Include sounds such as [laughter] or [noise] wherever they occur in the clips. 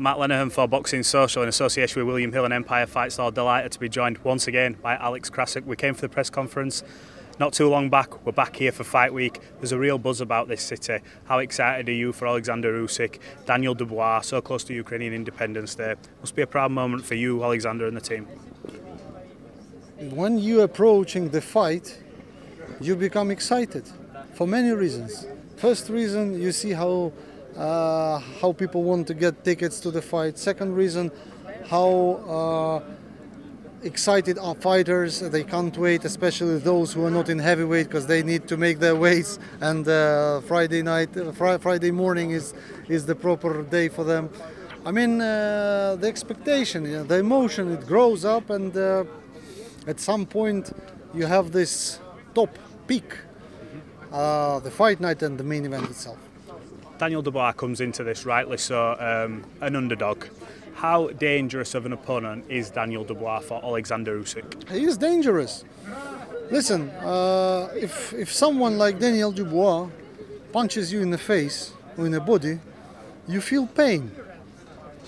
Matt Lenihan for Boxing Social in association with William Hill and Empire Fight Style. Delighted to be joined once again by Alex Krassyuk. We came for the press conference not too long back. We're back here for Fight Week. There's a real buzz about this city. How excited are you for Alexander Usyk, Daniel Dubois, so close to Ukrainian Independence Day? Must be a proud moment for you, Alexander, and the team. When you're approaching the fight, you become excited for many reasons. First reason, you see how uh, how people want to get tickets to the fight. Second reason, how uh, excited are fighters. They can't wait, especially those who are not in heavyweight because they need to make their weights. And uh, Friday night, uh, fr- Friday morning is is the proper day for them. I mean, uh, the expectation, the emotion, it grows up, and uh, at some point, you have this top peak, the fight night and the main event itself. Daniel Dubois comes into this rightly so um, an underdog. How dangerous of an opponent is Daniel Dubois for Alexander Usyk? He is dangerous. Listen, uh, if if someone like Daniel Dubois punches you in the face or in the body, you feel pain.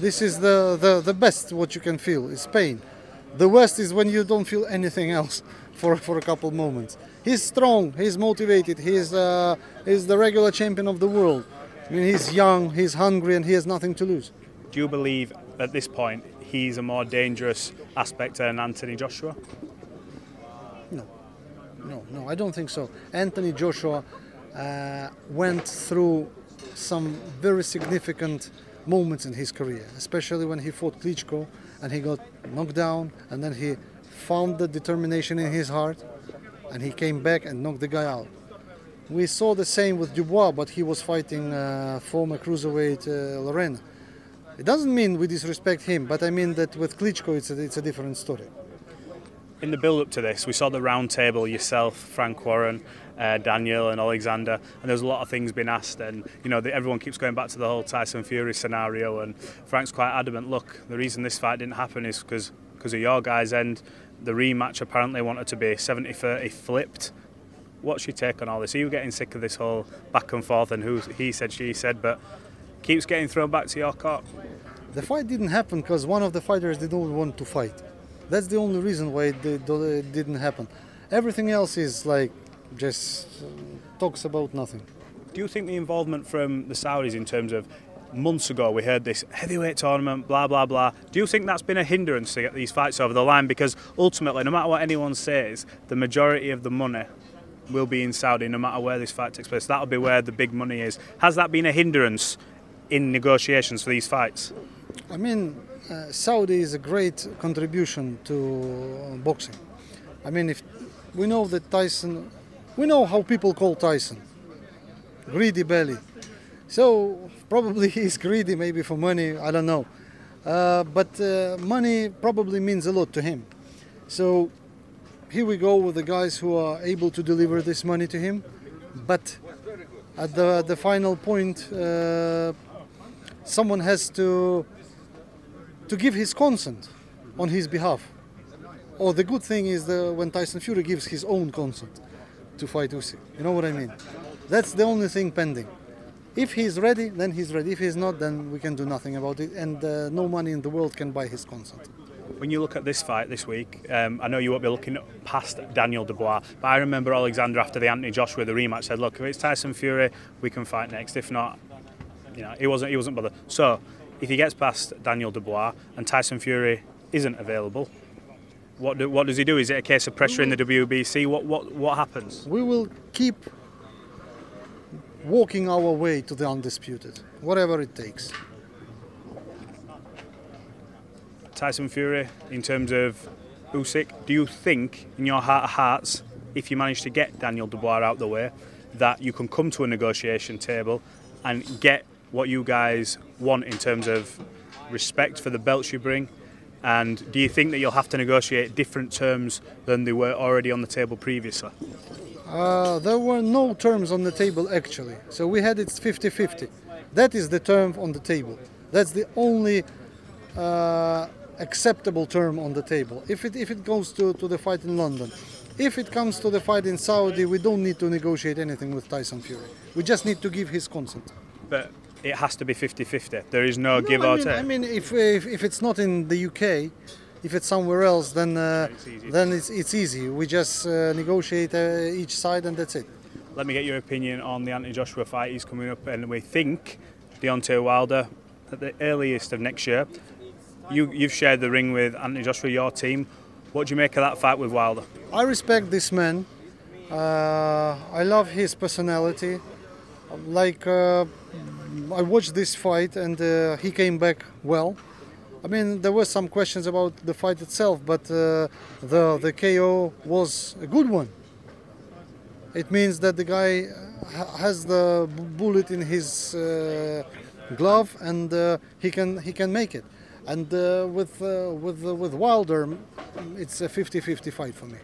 This is the, the, the best what you can feel is pain. The worst is when you don't feel anything else [laughs] for, for a couple moments. He's strong, he's motivated, he's, uh, he's the regular champion of the world. I mean, he's young, he's hungry, and he has nothing to lose. Do you believe at this point he's a more dangerous aspect than Anthony Joshua? No, no, no, I don't think so. Anthony Joshua uh, went through some very significant moments in his career, especially when he fought Klitschko and he got knocked down, and then he found the determination in his heart, and he came back and knocked the guy out. We saw the same with Dubois, but he was fighting uh, former cruiserweight uh. It doesn't mean we disrespect him, but I mean that with Klitschko it's a, it's a different story. In the build up to this, we saw the round table yourself, Frank Warren, uh, Daniel, and Alexander, and there's a lot of things being asked. And you know, the, everyone keeps going back to the whole Tyson Fury scenario, and Frank's quite adamant. Look, the reason this fight didn't happen is because of your guys' end. The rematch apparently wanted to be 70-30 flipped. What's your take on all this? Are you getting sick of this whole back and forth and who he said, she said, but keeps getting thrown back to your court? The fight didn't happen because one of the fighters didn't want to fight. That's the only reason why it, it didn't happen. Everything else is like just uh, talks about nothing. Do you think the involvement from the Saudis in terms of months ago we heard this heavyweight tournament, blah blah blah. Do you think that's been a hindrance to get these fights over the line? Because ultimately, no matter what anyone says, the majority of the money will be in Saudi, no matter where this fight takes place. That'll be where the big money is. Has that been a hindrance in negotiations for these fights? I mean, uh, Saudi is a great contribution to boxing. I mean, if we know that Tyson, we know how people call Tyson, greedy belly. So probably [laughs] he's greedy, maybe for money. I don't know, uh, but uh, money probably means a lot to him. So here we go with the guys who are able to deliver this money to him, but at the the final point, uh, someone has to to give his consent on his behalf. Or the good thing is that when Tyson Fury gives his own consent to fight Usyk. You know what I mean? That's the only thing pending. If he's ready, then he's ready. If he's not, then we can do nothing about it. And uh, no money in the world can buy his consent. When you look at this fight this week, um, I know you won't be looking past Daniel Dubois, but I remember Alexander after the Anthony Joshua the rematch said, "Look, if it's Tyson Fury, we can fight next. If not, you know, he wasn't he wasn't bothered." So, if he gets past Daniel Dubois and Tyson Fury isn't available, what do, what does he do? Is it a case of pressure in the WBC? What what what happens? We will keep walking our way to the undisputed, whatever it takes. Tyson Fury, in terms of Usyk, do you think, in your heart of hearts, if you manage to get Daniel Dubois out the way, that you can come to a negotiation table and get what you guys want in terms of respect for the belts you bring? And do you think that you'll have to negotiate different terms than they were already on the table previously? Uh, there were no terms on the table actually, so we had it 50 50. That is the term on the table. That's the only uh, acceptable term on the table. If it, if it goes to, to the fight in London, if it comes to the fight in Saudi, we don't need to negotiate anything with Tyson Fury. We just need to give his consent. But it has to be 50 50. There is no, No, give I or mean, take. I mean, if, if, if it's not in the UK, if it's somewhere else, then uh, It's easy. then it's, it's easy. We just uh, negotiate uh, each side and that's it. Let me get your opinion on the Anthony Joshua fight. He's coming up, and we think Deontay Wilder at the earliest of next year. You, you've shared the ring with Anthony Joshua, your team. What do you make of that fight with Wilder? I respect this man. Uh, I love his personality. Like uh, I watched this fight and uh, he came back well. I mean, there were some questions about the fight itself, but uh, the the KO was a good one. It means that the guy has the bullet in his uh, glove and uh, he can he can make it. And uh, with uh, with uh, with Wilder, it's a 50-50 fight for me.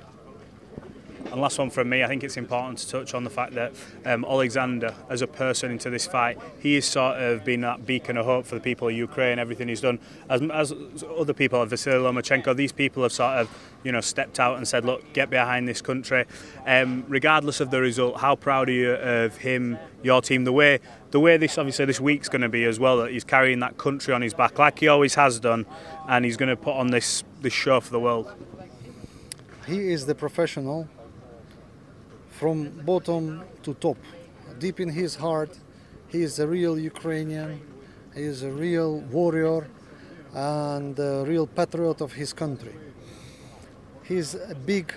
And last one from me, I think it's important to touch on the fact that um, Alexander, as a person into this fight, he is sort of been that beacon of hope for the people of Ukraine, everything he's done. As, as other people, like Vasily Lomachenko, these people have sort of, you know, stepped out and said, look, get behind this country. Um, regardless of the result, how proud are you of him, your team, the way the way this obviously this week's going to be as well, that he's carrying that country on his back like he always has done, and he's going to put on this, this show for the world. He is the professional from bottom to top. Deep in his heart, he is a real Ukrainian. He is a real warrior and a real patriot of his country. He's a big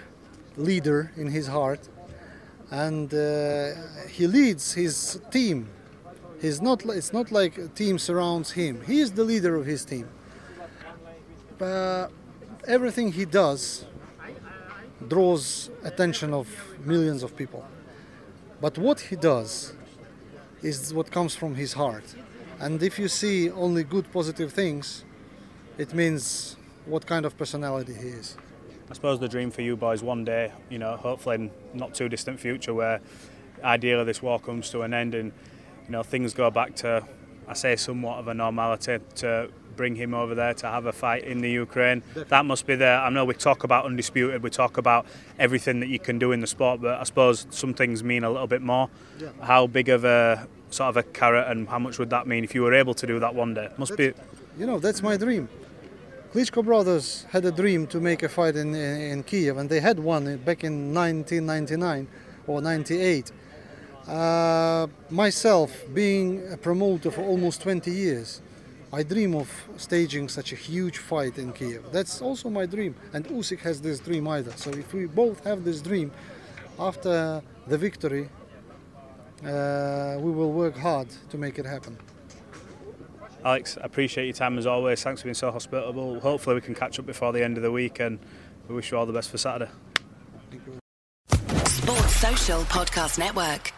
leader in his heart and uh, he leads his team. He's not, it's not like a team surrounds him. He is the leader of his team. Everything he does draws attention of millions of people. But what he does is what comes from his heart. And if you see only good positive things, it means what kind of personality he is. I suppose the dream for you boys one day, you know, hopefully in not too distant future, where ideally this war comes to an end and you know things go back to, I say, somewhat of a normality to bring him over there to have a fight in the Ukraine. That must be there. I know we talk about undisputed, we talk about everything that you can do in the sport, but I suppose some things mean a little bit more. How big of a sort of a carrot and how much would that mean if you were able to do that one day? Must be. You know, that's my dream. Klitschko brothers had a dream to make a fight in, in, in Kiev, and they had one back in 1999 or 98. Uh, myself, being a promoter for almost 20 years, I dream of staging such a huge fight in Kiev. That's also my dream, and Usyk has this dream either. So if we both have this dream, after the victory, uh, we will work hard to make it happen. Alex, I appreciate your time as always. Thanks for being so hospitable. Hopefully, we can catch up before the end of the week, and we wish you all the best for Saturday. Sports Social Podcast Network.